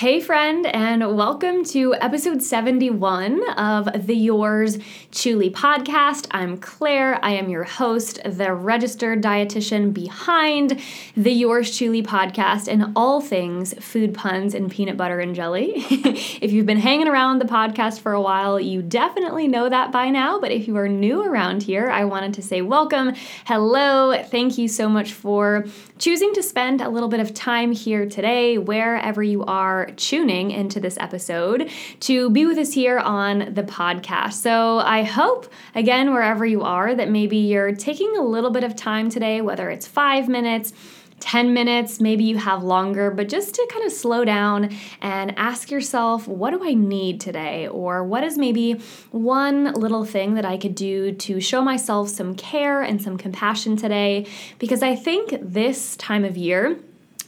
Hey, friend, and welcome to episode 71 of the Yours Chewly podcast. I'm Claire. I am your host, the registered dietitian behind the Yours Chewly podcast and all things food puns and peanut butter and jelly. if you've been hanging around the podcast for a while, you definitely know that by now. But if you are new around here, I wanted to say welcome. Hello. Thank you so much for choosing to spend a little bit of time here today, wherever you are tuning into this episode to be with us here on the podcast. So I hope, again, wherever you are, that maybe you're taking a little bit of time today, whether it's five minutes. 10 minutes, maybe you have longer, but just to kind of slow down and ask yourself, what do I need today? Or what is maybe one little thing that I could do to show myself some care and some compassion today? Because I think this time of year,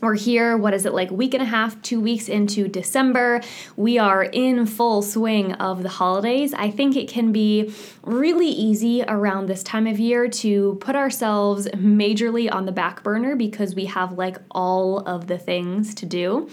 we're here, what is it, like week and a half, two weeks into December. We are in full swing of the holidays. I think it can be really easy around this time of year to put ourselves majorly on the back burner because we have like all of the things to do.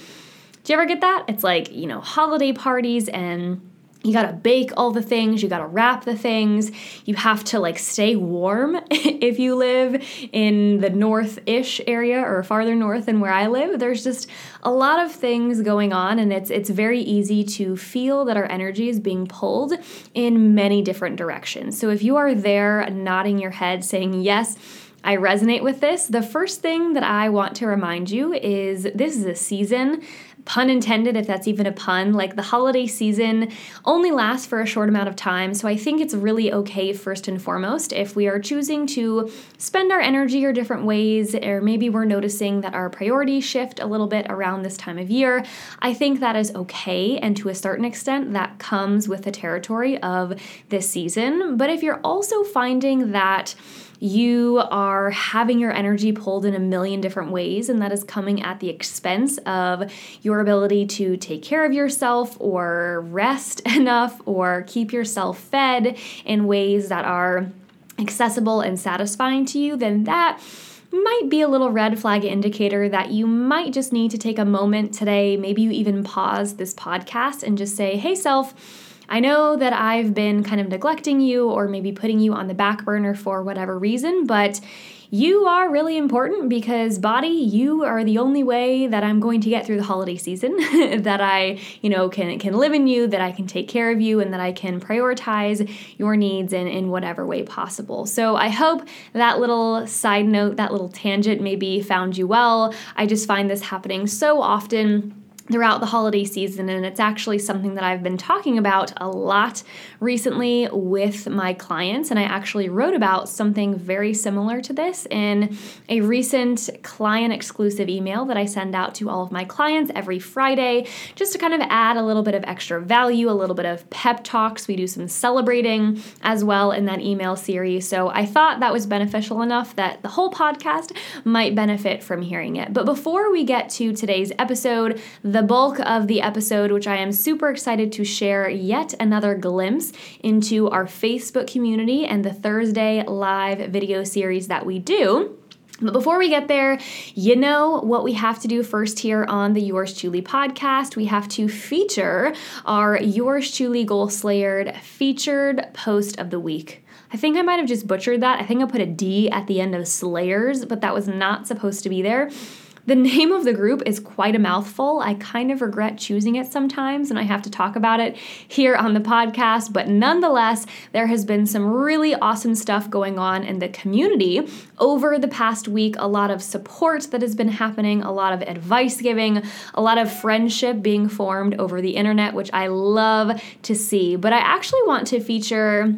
Do you ever get that? It's like, you know, holiday parties and you gotta bake all the things, you gotta wrap the things, you have to like stay warm if you live in the north ish area or farther north than where I live. There's just a lot of things going on, and it's, it's very easy to feel that our energy is being pulled in many different directions. So if you are there nodding your head saying, Yes, I resonate with this. The first thing that I want to remind you is this is a season pun intended, if that's even a pun. Like the holiday season only lasts for a short amount of time, so I think it's really okay, first and foremost, if we are choosing to spend our energy or different ways, or maybe we're noticing that our priorities shift a little bit around this time of year. I think that is okay, and to a certain extent, that comes with the territory of this season. But if you're also finding that, you are having your energy pulled in a million different ways, and that is coming at the expense of your ability to take care of yourself or rest enough or keep yourself fed in ways that are accessible and satisfying to you, then that might be a little red flag indicator that you might just need to take a moment today. Maybe you even pause this podcast and just say, hey, self, I know that I've been kind of neglecting you or maybe putting you on the back burner for whatever reason, but you are really important because body you are the only way that i'm going to get through the holiday season that i you know can can live in you that i can take care of you and that i can prioritize your needs in in whatever way possible. So i hope that little side note that little tangent maybe found you well. I just find this happening so often throughout the holiday season, and it's actually something that I've been talking about a lot recently with my clients. And I actually wrote about something very similar to this in a recent client exclusive email that I send out to all of my clients every Friday, just to kind of add a little bit of extra value, a little bit of pep talks. We do some celebrating as well in that email series. So I thought that was beneficial enough that the whole podcast might benefit from hearing it. But before we get to today's episode, the the bulk of the episode, which I am super excited to share yet another glimpse into our Facebook community and the Thursday live video series that we do. But before we get there, you know what we have to do first here on the Yours Chewly podcast. We have to feature our Yours Chewly Goal Slayered featured post of the week. I think I might have just butchered that. I think I put a D at the end of Slayers, but that was not supposed to be there. The name of the group is quite a mouthful. I kind of regret choosing it sometimes, and I have to talk about it here on the podcast. But nonetheless, there has been some really awesome stuff going on in the community over the past week. A lot of support that has been happening, a lot of advice giving, a lot of friendship being formed over the internet, which I love to see. But I actually want to feature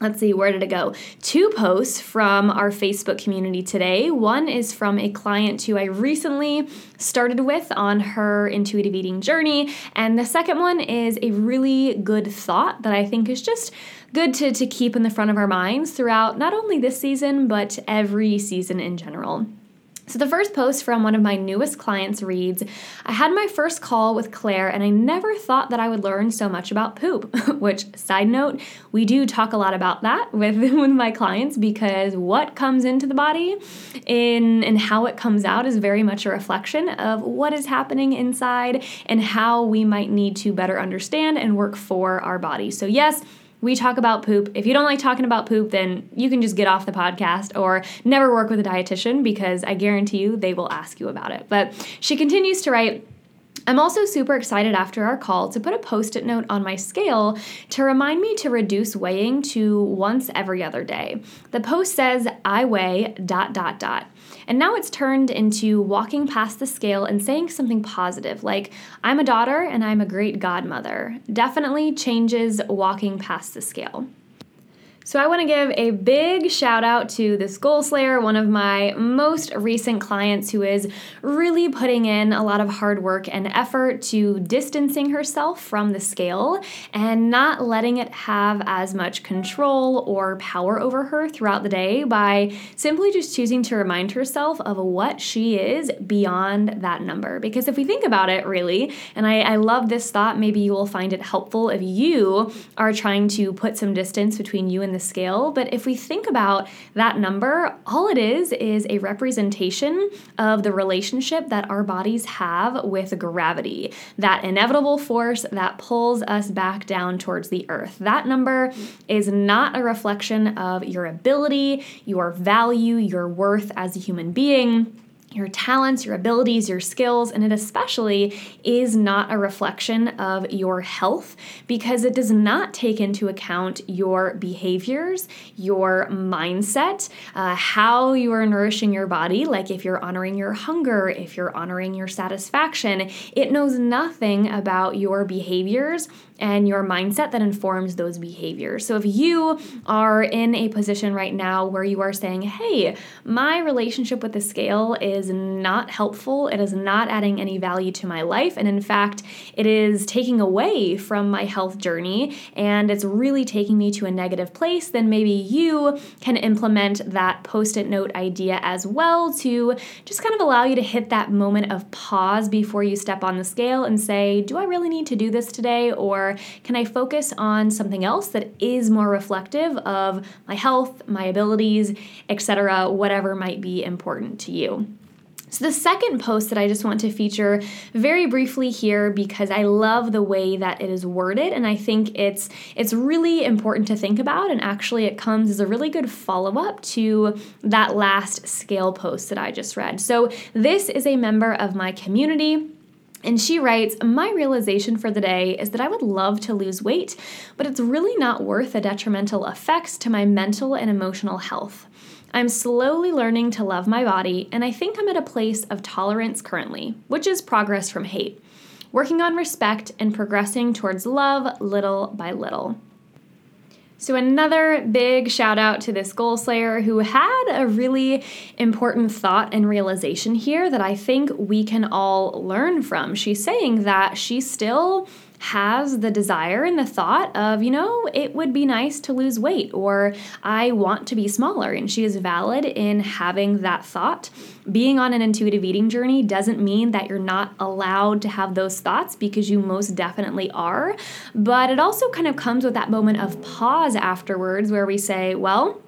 Let's see, where did it go? Two posts from our Facebook community today. One is from a client who I recently started with on her intuitive eating journey. And the second one is a really good thought that I think is just good to, to keep in the front of our minds throughout not only this season, but every season in general. So, the first post from one of my newest clients reads I had my first call with Claire, and I never thought that I would learn so much about poop. Which, side note, we do talk a lot about that with, with my clients because what comes into the body in, and how it comes out is very much a reflection of what is happening inside and how we might need to better understand and work for our body. So, yes, we talk about poop. If you don't like talking about poop, then you can just get off the podcast or never work with a dietitian because I guarantee you they will ask you about it. But she continues to write, I'm also super excited after our call to put a post it note on my scale to remind me to reduce weighing to once every other day. The post says, I weigh dot dot dot. And now it's turned into walking past the scale and saying something positive, like, I'm a daughter and I'm a great godmother. Definitely changes walking past the scale. So, I want to give a big shout out to this Goal Slayer, one of my most recent clients who is really putting in a lot of hard work and effort to distancing herself from the scale and not letting it have as much control or power over her throughout the day by simply just choosing to remind herself of what she is beyond that number. Because if we think about it, really, and I, I love this thought, maybe you will find it helpful if you are trying to put some distance between you and the scale, but if we think about that number, all it is is a representation of the relationship that our bodies have with gravity, that inevitable force that pulls us back down towards the earth. That number is not a reflection of your ability, your value, your worth as a human being your talents, your abilities, your skills, and it especially is not a reflection of your health because it does not take into account your behaviors, your mindset, uh, how you are nourishing your body, like if you're honoring your hunger, if you're honoring your satisfaction. It knows nothing about your behaviors and your mindset that informs those behaviors. So if you are in a position right now where you are saying, hey, my relationship with the scale is not helpful, it is not adding any value to my life, and in fact, it is taking away from my health journey and it's really taking me to a negative place, then maybe you can implement that post it note idea as well to just kind of allow you to hit that moment of pause before you step on the scale and say, do I really need to do this today? Or can I focus on something else that is more reflective of my health, my abilities, etc., whatever might be important to you? So, the second post that I just want to feature very briefly here because I love the way that it is worded and I think it's it's really important to think about and actually it comes as a really good follow-up to that last scale post that I just read. So, this is a member of my community and she writes, My realization for the day is that I would love to lose weight, but it's really not worth the detrimental effects to my mental and emotional health. I'm slowly learning to love my body, and I think I'm at a place of tolerance currently, which is progress from hate. Working on respect and progressing towards love little by little. So, another big shout out to this goal slayer who had a really important thought and realization here that I think we can all learn from. She's saying that she still has the desire and the thought of, you know, it would be nice to lose weight or I want to be smaller. And she is valid in having that thought. Being on an intuitive eating journey doesn't mean that you're not allowed to have those thoughts because you most definitely are. But it also kind of comes with that moment of pause afterwards where we say, well,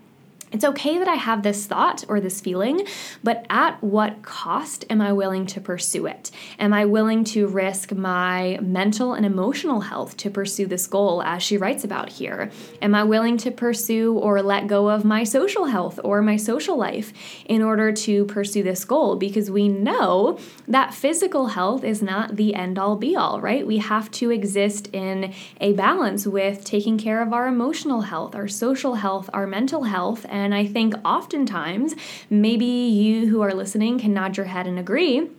it's okay that I have this thought or this feeling, but at what cost am I willing to pursue it? Am I willing to risk my mental and emotional health to pursue this goal, as she writes about here? Am I willing to pursue or let go of my social health or my social life in order to pursue this goal? Because we know that physical health is not the end all be all, right? We have to exist in a balance with taking care of our emotional health, our social health, our mental health, and and I think oftentimes, maybe you who are listening can nod your head and agree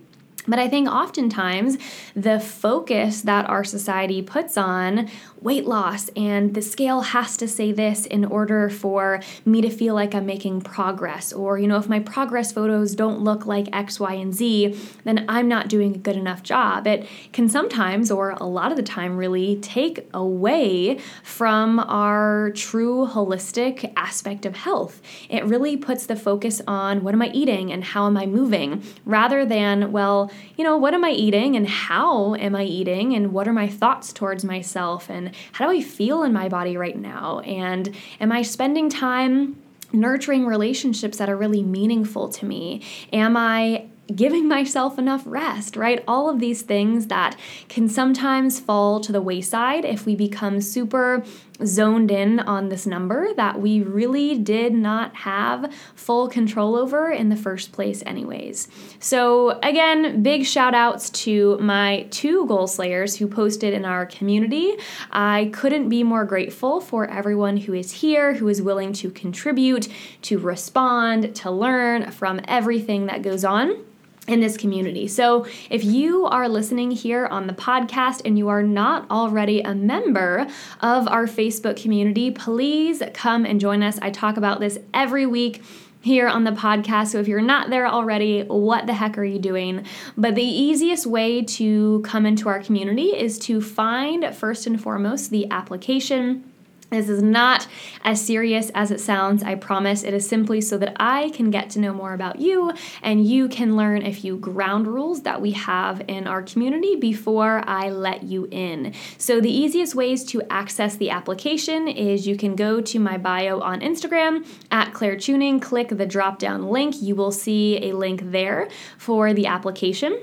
But I think oftentimes the focus that our society puts on weight loss and the scale has to say this in order for me to feel like I'm making progress. Or, you know, if my progress photos don't look like X, Y, and Z, then I'm not doing a good enough job. It can sometimes, or a lot of the time, really take away from our true holistic aspect of health. It really puts the focus on what am I eating and how am I moving rather than, well, you know, what am I eating and how am I eating and what are my thoughts towards myself and how do I feel in my body right now? And am I spending time nurturing relationships that are really meaningful to me? Am I giving myself enough rest, right? All of these things that can sometimes fall to the wayside if we become super zoned in on this number that we really did not have full control over in the first place, anyways. So, again, big shout outs to my two goal slayers who posted in our community. I couldn't be more grateful for everyone who is here, who is willing to contribute, to respond, to learn from everything that goes on in this community. So, if you are listening here on the podcast and you are not already a member of our Facebook community, please come and join us. I talk about this every week here on the podcast. So if you're not there already, what the heck are you doing? But the easiest way to come into our community is to find first and foremost the application this is not as serious as it sounds, I promise. It is simply so that I can get to know more about you and you can learn a few ground rules that we have in our community before I let you in. So, the easiest ways to access the application is you can go to my bio on Instagram at Claire Tuning, click the drop down link. You will see a link there for the application.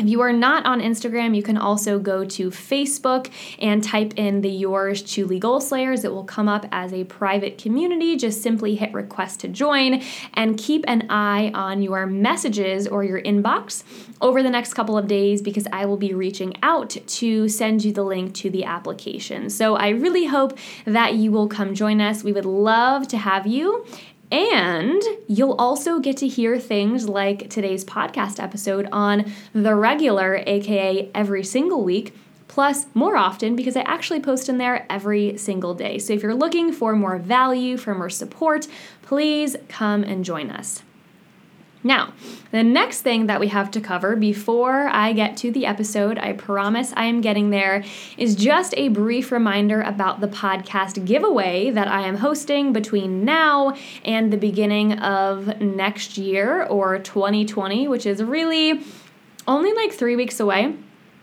If you are not on Instagram, you can also go to Facebook and type in the Yours Chewly Goal Slayers. It will come up as a private community. Just simply hit request to join and keep an eye on your messages or your inbox over the next couple of days because I will be reaching out to send you the link to the application. So I really hope that you will come join us. We would love to have you. And you'll also get to hear things like today's podcast episode on the regular, aka every single week, plus more often because I actually post in there every single day. So if you're looking for more value, for more support, please come and join us. Now, the next thing that we have to cover before I get to the episode, I promise I am getting there, is just a brief reminder about the podcast giveaway that I am hosting between now and the beginning of next year or 2020, which is really only like three weeks away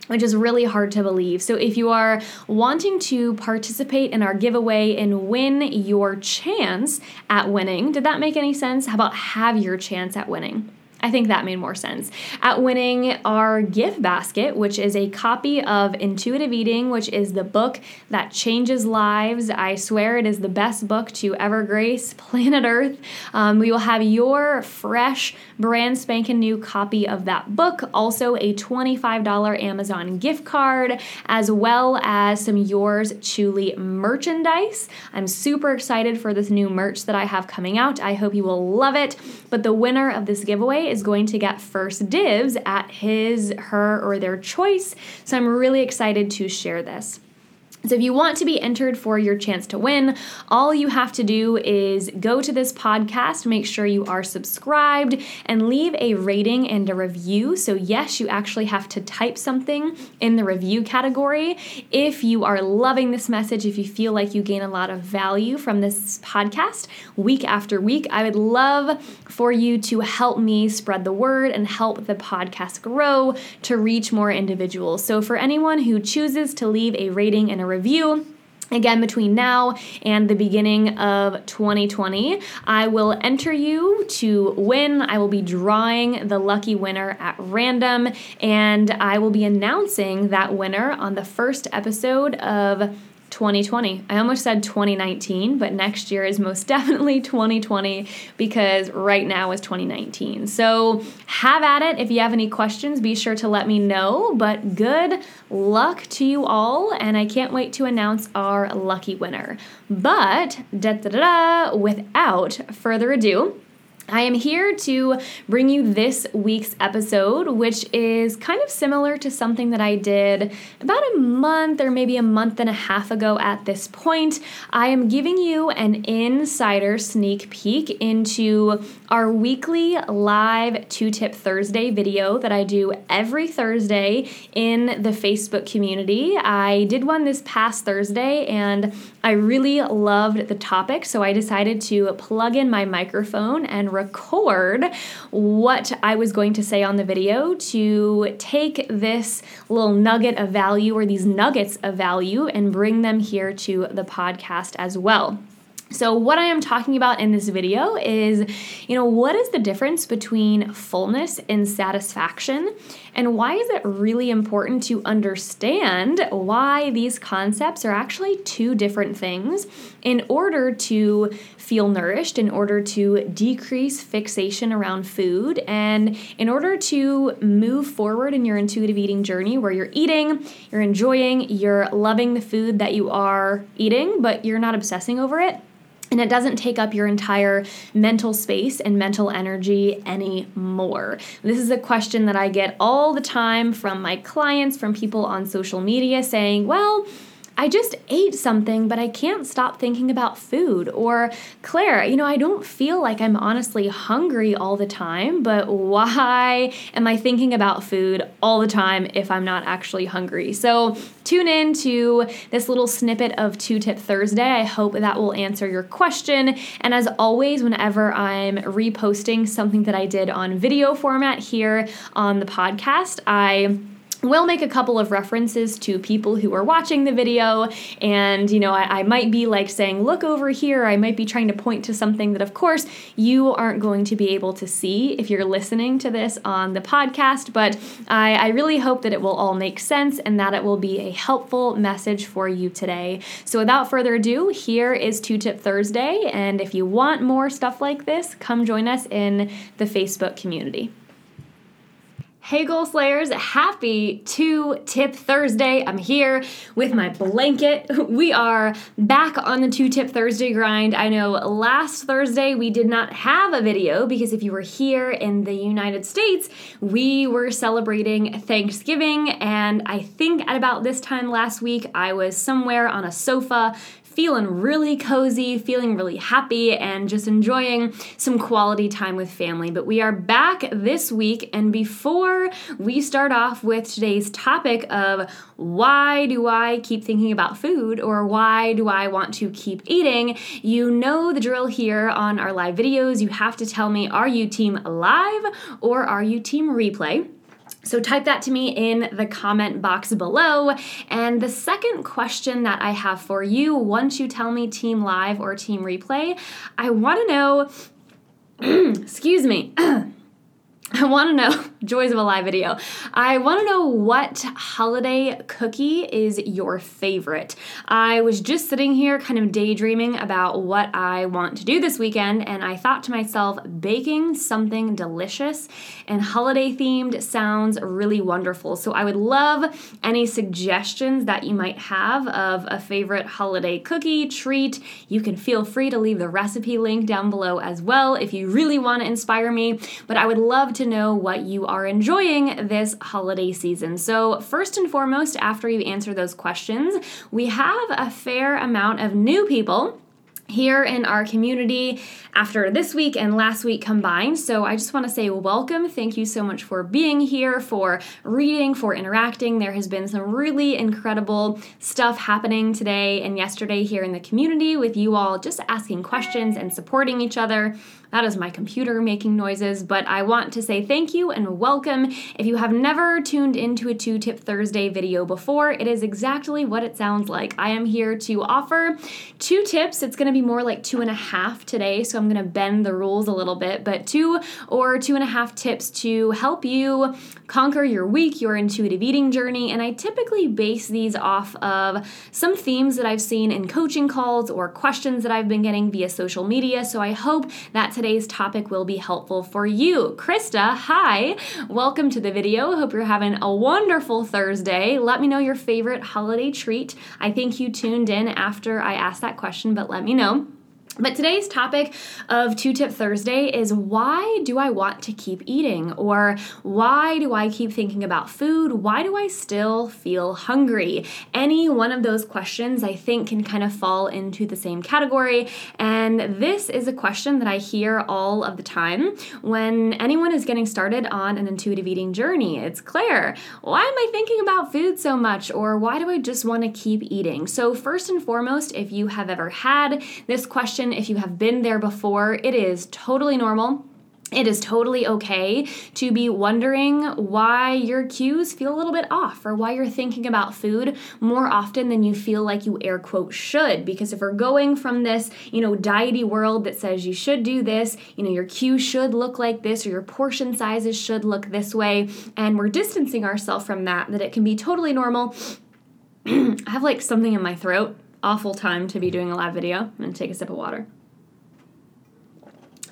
which is really hard to believe. So, if you are wanting to participate in our giveaway and win your chance at winning, did that make any sense? How about have your chance at winning? I think that made more sense. At winning our gift basket, which is a copy of Intuitive Eating, which is the book that changes lives. I swear it is the best book to ever grace planet Earth. Um, we will have your fresh, brand spanking new copy of that book, also a $25 Amazon gift card, as well as some Yours Chewly merchandise. I'm super excited for this new merch that I have coming out. I hope you will love it. But the winner of this giveaway is going to get first dibs at his, her, or their choice. So I'm really excited to share this. So, if you want to be entered for your chance to win, all you have to do is go to this podcast, make sure you are subscribed, and leave a rating and a review. So, yes, you actually have to type something in the review category. If you are loving this message, if you feel like you gain a lot of value from this podcast week after week, I would love for you to help me spread the word and help the podcast grow to reach more individuals. So, for anyone who chooses to leave a rating and a review. Again, between now and the beginning of 2020, I will enter you to win. I will be drawing the lucky winner at random, and I will be announcing that winner on the first episode of 2020. I almost said 2019, but next year is most definitely 2020 because right now is 2019. So have at it. If you have any questions, be sure to let me know. But good luck to you all, and I can't wait to announce our lucky winner. But da da da, without further ado, I am here to bring you this week's episode, which is kind of similar to something that I did about a month or maybe a month and a half ago at this point. I am giving you an insider sneak peek into our weekly live two tip Thursday video that I do every Thursday in the Facebook community. I did one this past Thursday and I really loved the topic, so I decided to plug in my microphone and record what I was going to say on the video to take this little nugget of value or these nuggets of value and bring them here to the podcast as well. So, what I am talking about in this video is, you know, what is the difference between fullness and satisfaction? And why is it really important to understand why these concepts are actually two different things in order to feel nourished, in order to decrease fixation around food, and in order to move forward in your intuitive eating journey where you're eating, you're enjoying, you're loving the food that you are eating, but you're not obsessing over it? And it doesn't take up your entire mental space and mental energy anymore. This is a question that I get all the time from my clients, from people on social media saying, well, I just ate something, but I can't stop thinking about food. Or, Claire, you know, I don't feel like I'm honestly hungry all the time, but why am I thinking about food all the time if I'm not actually hungry? So, tune in to this little snippet of Two Tip Thursday. I hope that will answer your question. And as always, whenever I'm reposting something that I did on video format here on the podcast, I We'll make a couple of references to people who are watching the video, and you know, I, I, might be like saying, Look over here. I might be trying to point to something that, of course, you aren't going to be able to see if you're listening to this on the podcast, but I, I really hope that it will all make sense and that it will be a helpful message for you today. So, without further ado, here is Two Tip Thursday, and if you want more stuff like this, come join us in the Facebook community. Hey Goal Slayers, happy Two Tip Thursday. I'm here with my blanket. We are back on the Two Tip Thursday grind. I know last Thursday we did not have a video because if you were here in the United States, we were celebrating Thanksgiving. And I think at about this time last week, I was somewhere on a sofa feeling really cozy, feeling really happy, and just enjoying some quality time with family. But we are back this week, and before we start off with today's topic of why do I keep thinking about food or why do I want to keep eating, you know the drill here on our live videos. You have to tell me are you team live or are you team replay? So type that to me in the comment box below. And the second question that I have for you, once you tell me team live or team replay, I want to know, excuse me. I want to know joys of a live video. I want to know what holiday cookie is your favorite. I was just sitting here kind of daydreaming about what I want to do this weekend and I thought to myself baking something delicious and holiday themed sounds really wonderful. So I would love any suggestions that you might have of a favorite holiday cookie treat. You can feel free to leave the recipe link down below as well if you really want to inspire me, but I would love to know what you are enjoying this holiday season. So, first and foremost, after you answer those questions, we have a fair amount of new people here in our community after this week and last week combined. So I just want to say welcome. Thank you so much for being here, for reading, for interacting. There has been some really incredible stuff happening today and yesterday here in the community with you all just asking questions and supporting each other. That is my computer making noises, but I want to say thank you and welcome. If you have never tuned into a Two Tip Thursday video before, it is exactly what it sounds like. I am here to offer two tips. It's going to be more like two and a half today, so I'm going to bend the rules a little bit, but two or two and a half tips to help you conquer your week, your intuitive eating journey. And I typically base these off of some themes that I've seen in coaching calls or questions that I've been getting via social media. So I hope that today's topic will be helpful for you. Krista, hi, welcome to the video. Hope you're having a wonderful Thursday. Let me know your favorite holiday treat. I think you tuned in after I asked that question, but let me know. But today's topic of Two Tip Thursday is why do I want to keep eating? Or why do I keep thinking about food? Why do I still feel hungry? Any one of those questions I think can kind of fall into the same category. And this is a question that I hear all of the time when anyone is getting started on an intuitive eating journey. It's Claire, why am I thinking about food so much? Or why do I just want to keep eating? So, first and foremost, if you have ever had this question, if you have been there before, it is totally normal. It is totally okay to be wondering why your cues feel a little bit off or why you're thinking about food more often than you feel like you air quote should. Because if we're going from this, you know, diety world that says you should do this, you know, your cue should look like this or your portion sizes should look this way, and we're distancing ourselves from that, that it can be totally normal. I have like something in my throat awful time to be doing a live video. I'm gonna take a sip of water.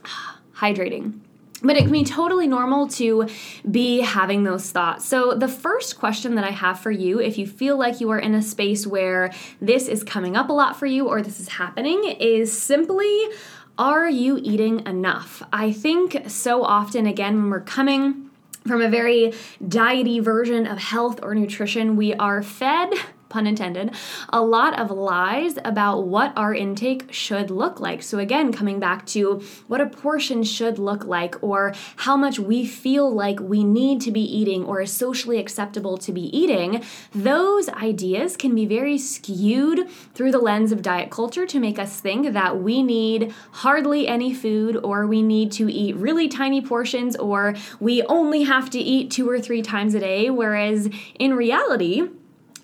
Hydrating. But it can be totally normal to be having those thoughts. So, the first question that I have for you, if you feel like you are in a space where this is coming up a lot for you or this is happening, is simply are you eating enough? I think so often, again, when we're coming from a very diety version of health or nutrition, we are fed pun intended, a lot of lies about what our intake should look like. So, again, coming back to what a portion should look like, or how much we feel like we need to be eating or is socially acceptable to be eating, those ideas can be very skewed through the lens of diet culture to make us think that we need hardly any food, or we need to eat really tiny portions, or we only have to eat two or three times a day. Whereas in reality,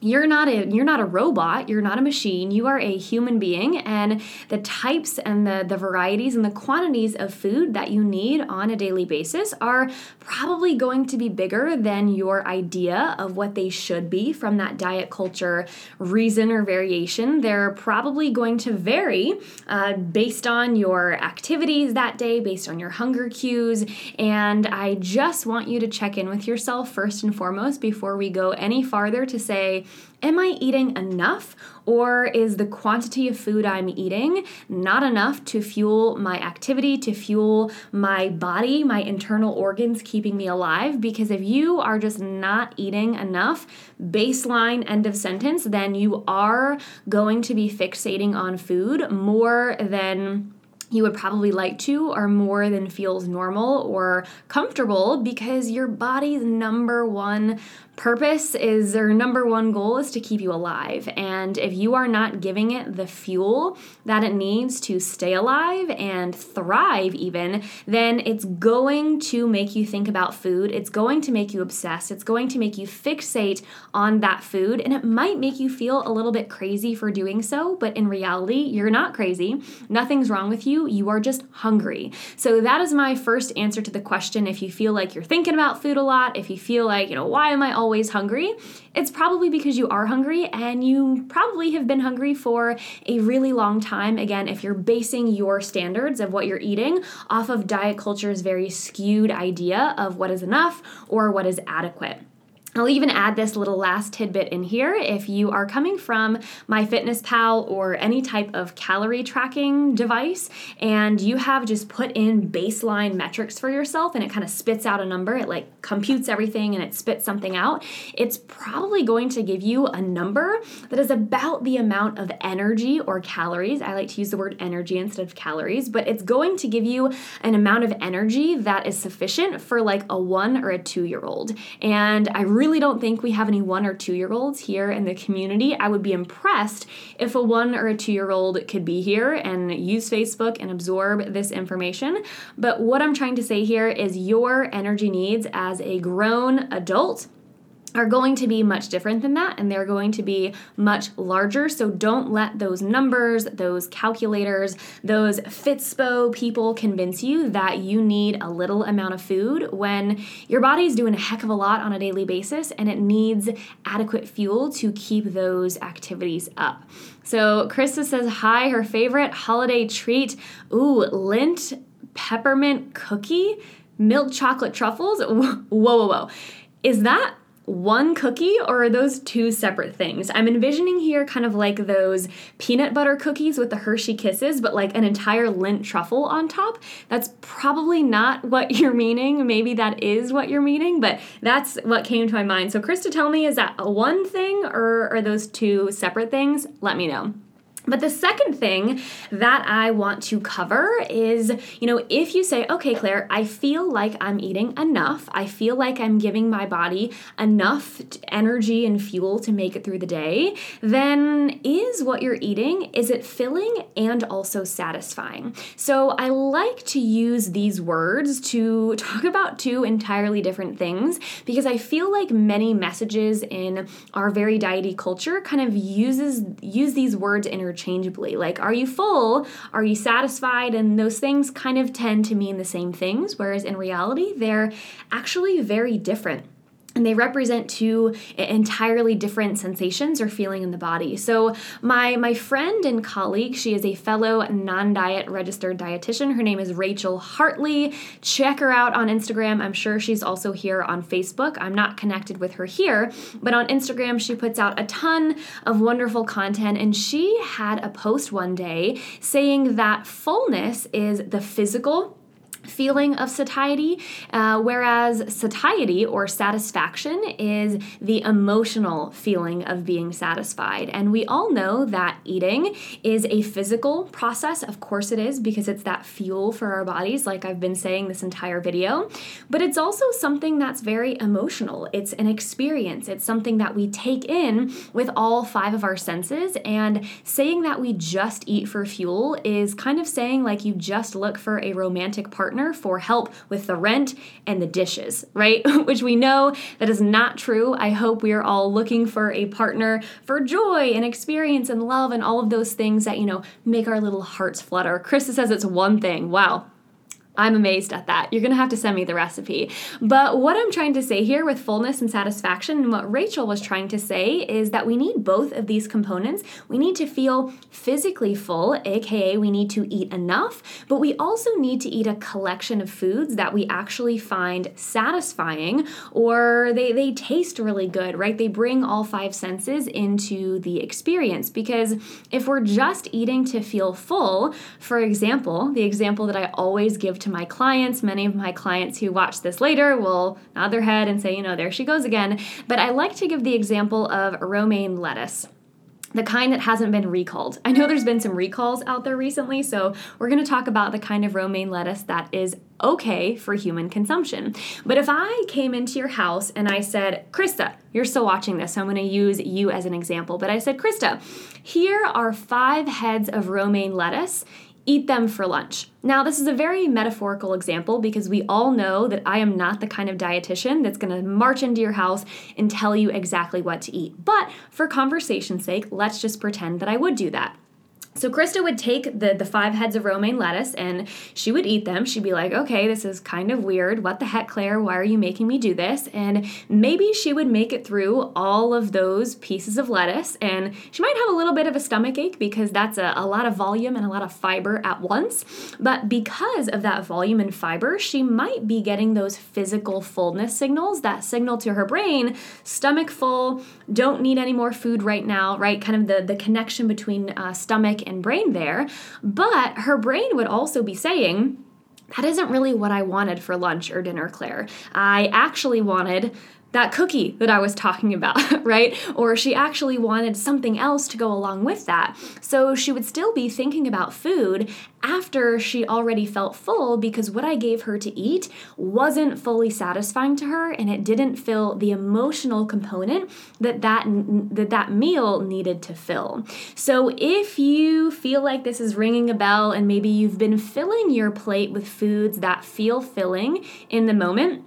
you're not a you're not a robot you're not a machine you are a human being and the types and the the varieties and the quantities of food that you need on a daily basis are probably going to be bigger than your idea of what they should be from that diet culture reason or variation. They're probably going to vary uh, based on your activities that day based on your hunger cues and i just want you to check in with yourself first and foremost before we go any farther to say Am I eating enough, or is the quantity of food I'm eating not enough to fuel my activity, to fuel my body, my internal organs keeping me alive? Because if you are just not eating enough, baseline end of sentence, then you are going to be fixating on food more than you would probably like to or more than feels normal or comfortable because your body's number one purpose is their number one goal is to keep you alive. And if you are not giving it the fuel that it needs to stay alive and thrive, even, then it's going to make you think about food. It's going to make you obsess. It's going to make you fixate on that food. And it might make you feel a little bit crazy for doing so. But in reality, you're not crazy. Nothing's wrong with you. You are just hungry. So that is my first answer to the question. If you feel like you're thinking about food a lot, if you feel like, you know, why am I always hungry, it's probably because you are hungry and you probably have been hungry for a really long time. Again, if you're basing your standards of what you're eating off of diet culture's very skewed idea of what is enough or what is adequate. I'll even add this little last tidbit in here. If you are coming from MyFitnessPal or any type of calorie tracking device and you have just put in baseline metrics for yourself and it kind of spits out a number, it like computes everything and it spits something out, it's probably going to give you a number that is about the amount of energy or calories. I like to use the word energy instead of calories, but it's going to give you an amount of energy that is sufficient for like a one or a two year old. And I really really don't think we have any one or two year olds here in the community. I would be impressed if a one or a two year old could be here and use Facebook and absorb this information. But what I'm trying to say here is your energy needs as a grown adult are going to be much different than that and they're going to be much larger. So don't let those numbers, those calculators, those Fitspo people convince you that you need a little amount of food when your body's doing a heck of a lot on a daily basis and it needs adequate fuel to keep those activities up. So Krista says, Hi, her favorite holiday treat. Ooh, Lindt peppermint cookie, milk chocolate truffles. Whoa, whoa, whoa. Is that one cookie or are those two separate things? I'm envisioning here kind of like those peanut butter cookies with the Hershey Kisses, but like an entire Lindt truffle on top. That's probably not what you're meaning. Maybe that is what you're meaning, but that's what came to my mind. So, Krista, tell me, is that one thing or are those two separate things? Let me know. But the second thing that I want to cover is, you know, if you say, okay, Claire, I feel like I'm eating enough, I feel like I'm giving my body enough energy and fuel to make it through the day, then is what you're eating, is it filling and also satisfying? So I like to use these words to talk about two entirely different things because I feel like many messages in our very diety culture kind of uses use these words in interchangeably. Like, are you full? Are you satisfied? And those things kind of tend to mean the same things, whereas in reality, they're actually very different and they represent two entirely different sensations or feeling in the body. So my my friend and colleague, she is a fellow non-diet registered dietitian. Her name is Rachael Hartley. Check her out on Instagram. I'm sure she's also here on Facebook. I'm not connected with her here, but on Instagram she puts out a ton of wonderful content and she had a post one day saying that fullness is the physical feeling of satiety, uh, whereas satiety or satisfaction is the emotional feeling of being satisfied. And we all know that eating is a physical process. Of course, it is because it's that fuel for our bodies, like I've been saying this entire video. But it's also something that's very emotional. It's an experience, it's something that we take in with all five of our senses. And saying that we just eat for fuel is kind of saying like you just look for a romantic partner partner for help with the rent and the dishes, right? Which we know that is not true. I hope we are all looking for a partner for joy and experience and love and all of those things that, you know, make our little hearts flutter. Krista says it's one thing. Wow, I'm amazed at that. You're going to have to send me the recipe. But what I'm trying to say here with fullness and satisfaction, and what Rachael was trying to say, is that we need both of these components. We need to feel physically full, aka we need to eat enough, but we also need to eat a collection of foods that we actually find satisfying or they, they taste really good, right? They bring all five senses into the experience. Because if we're just eating to feel full, for example, the example that I always give to my clients. Many of my clients who watch this later will nod their head and say, you know, there she goes again. But I like to give the example of romaine lettuce the kind that hasn't been recalled. I know there's been some recalls out there recently, so we're going to talk about the kind of romaine lettuce that is okay for human consumption. But if I came into your house and I said, Krista, you're still watching this, so I'm going to use you as an example, but I said, Krista, here are five heads of romaine lettuce eat them for lunch. Now, this is a very metaphorical example because we all know that I am not the kind of dietitian that's going to march into your house and tell you exactly what to eat. But for conversation's sake, let's just pretend that I would do that. So Krista would take the the five heads of romaine lettuce and she would eat them. She'd be like, "Okay, this is kind of weird. What the heck, Claire? Why are you making me do this?" And maybe she would make it through all of those pieces of lettuce and she might have a little bit of a stomach ache because that's a, a lot of volume and a lot of fiber at once. But because of that volume and fiber, she might be getting those physical fullness signals that signal to her brain, stomach full, don't need any more food right now, right? Kind of the, the connection between uh, stomach and brain there. But her brain would also be saying, that isn't really what I wanted for lunch or dinner, Claire. I actually wanted that cookie that I was talking about, right? Or she actually wanted something else to go along with that. So she would still be thinking about food after she already felt full because what I gave her to eat wasn't fully satisfying to her and it didn't fill the emotional component that that that, that meal needed to fill. So if you feel like this is ringing a bell and maybe you've been filling your plate with foods that feel filling in the moment,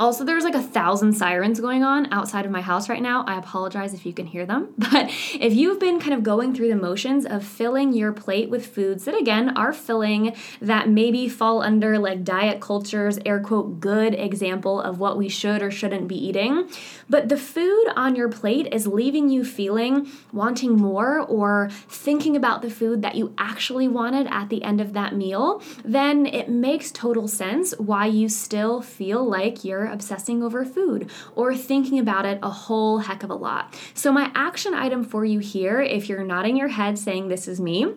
also, there's like a thousand sirens going on outside of my house right now. I apologize if you can hear them. But if you've been kind of going through the motions of filling your plate with foods that, again, are filling, that maybe fall under like diet culture's air quote good example of what we should or shouldn't be eating, but the food on your plate is leaving you feeling wanting more or thinking about the food that you actually wanted at the end of that meal, then it makes total sense why you still feel like you're obsessing over food or thinking about it a whole heck of a lot. So, my action item for you here, if you're nodding your head saying this is me,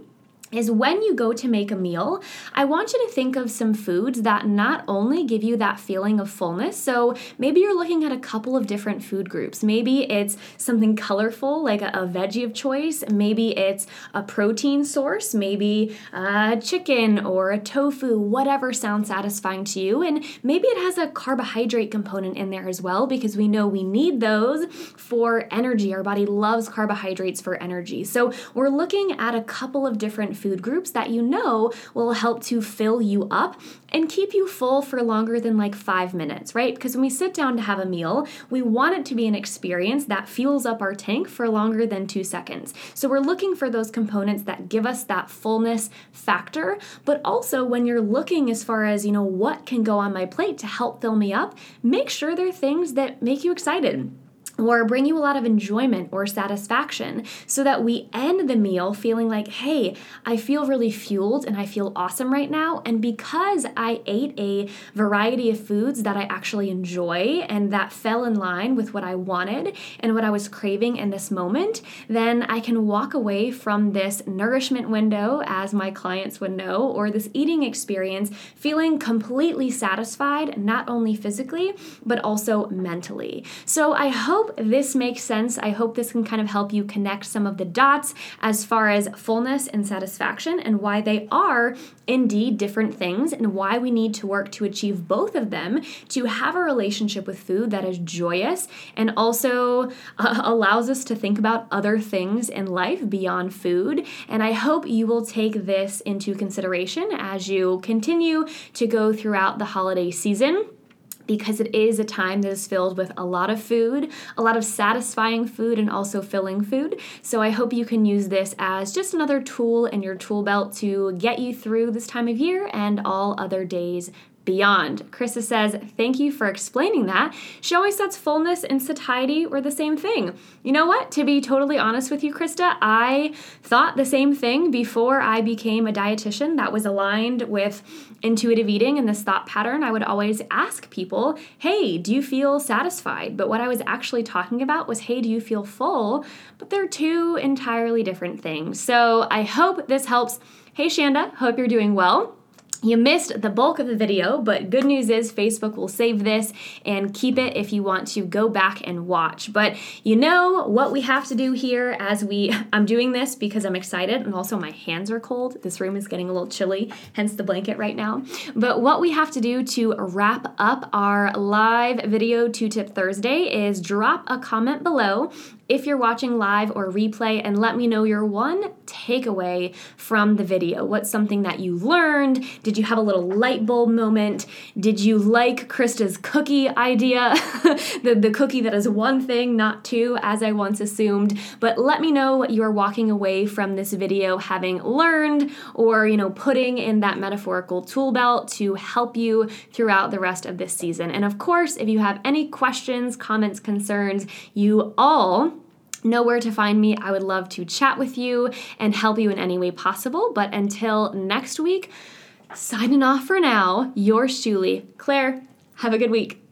is when you go to make a meal, I want you to think of some foods that not only give you that feeling of fullness. So maybe you're looking at a couple of different food groups. Maybe it's something colorful like a, a veggie of choice. Maybe it's a protein source. Maybe a chicken or a tofu, whatever sounds satisfying to you. And maybe it has a carbohydrate component in there as well because we know we need those for energy. Our body loves carbohydrates for energy. So we're looking at a couple of different food groups that you know will help to fill you up and keep you full for longer than like five minutes, right? Because when we sit down to have a meal, we want it to be an experience that fuels up our tank for longer than two seconds. So we're looking for those components that give us that fullness factor, but also when you're looking as far as, you know, what can go on my plate to help fill me up, make sure they're things that make you excited or bring you a lot of enjoyment or satisfaction so that we end the meal feeling like, hey, I feel really fueled and I feel awesome right now. And because I ate a variety of foods that I actually enjoy and that fell in line with what I wanted and what I was craving in this moment, then I can walk away from this nourishment window, as my clients would know, or this eating experience feeling completely satisfied, not only physically, but also mentally. So I hope hope this makes sense. I hope this can kind of help you connect some of the dots as far as fullness and satisfaction and why they are indeed different things and why we need to work to achieve both of them to have a relationship with food that is joyous and also uh, allows us to think about other things in life beyond food. And I hope you will take this into consideration as you continue to go throughout the holiday season because it is a time that is filled with a lot of food, a lot of satisfying food, and also filling food. So I hope you can use this as just another tool in your tool belt to get you through this time of year and all other days beyond. Krista says, Thank you for explaining that. She always says fullness and satiety were the same thing. You know what? To be totally honest with you, Krista, I thought the same thing before I became a dietitian that was aligned with intuitive eating and this thought pattern. I would always ask people, Hey, do you feel satisfied? But what I was actually talking about was, Hey, do you feel full? But they're two entirely different things. So I hope this helps. Hey, Shanda, hope you're doing well. You missed the bulk of the video, but good news is Facebook will save this and keep it if you want to go back and watch. But you know what we have to do here as we I'm doing this because I'm excited and also my hands are cold. This room is getting a little chilly, hence the blanket right now. But what we have to do to wrap up our live video 2 tip Thursday is drop a comment below if you're watching live or replay and let me know your one takeaway from the video. What's something that you learned? Did you have a little light bulb moment? Did you like Krista's cookie idea? the, the cookie that is one thing, not two, as I once assumed. But let me know what you are walking away from this video having learned or, you know, putting in that metaphorical tool belt to help you throughout the rest of this season. And of course, if you have any questions, comments, concerns, you all know where to find me. I would love to chat with you and help you in any way possible. But until next week, signing off for now, Yours Chewly, Claire. Have a good week.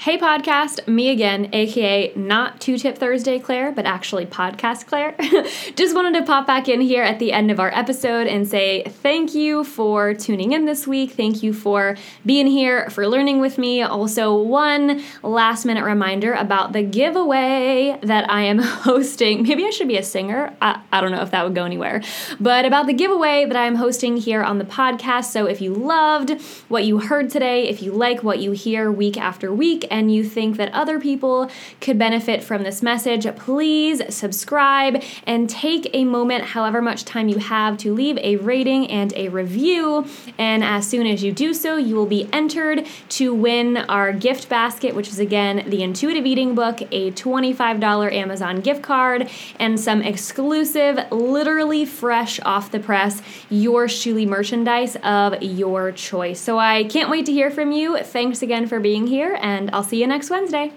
Hey, podcast, me again, aka not Two Tip Thursday Claire, but actually Podcast Claire. Just wanted to pop back in here at the end of our episode and say thank you for tuning in this week. Thank you for being here, for learning with me. Also, one last minute reminder about the giveaway that I am hosting. Maybe I should be a singer. I, I don't know if that would go anywhere, but about the giveaway that I'm hosting here on the podcast. So if you loved what you heard today, if you like what you hear week after week, and you think that other people could benefit from this message, please subscribe and take a moment, however much time you have, to leave a rating and a review. And as soon as you do so, you will be entered to win our gift basket, which is again the Intuitive Eating book, a $25 Amazon gift card, and some exclusive, literally fresh off the press, Yours Chewly merchandise of your choice. So I can't wait to hear from you. Thanks again for being here, and I'll I'll see you next Wednesday.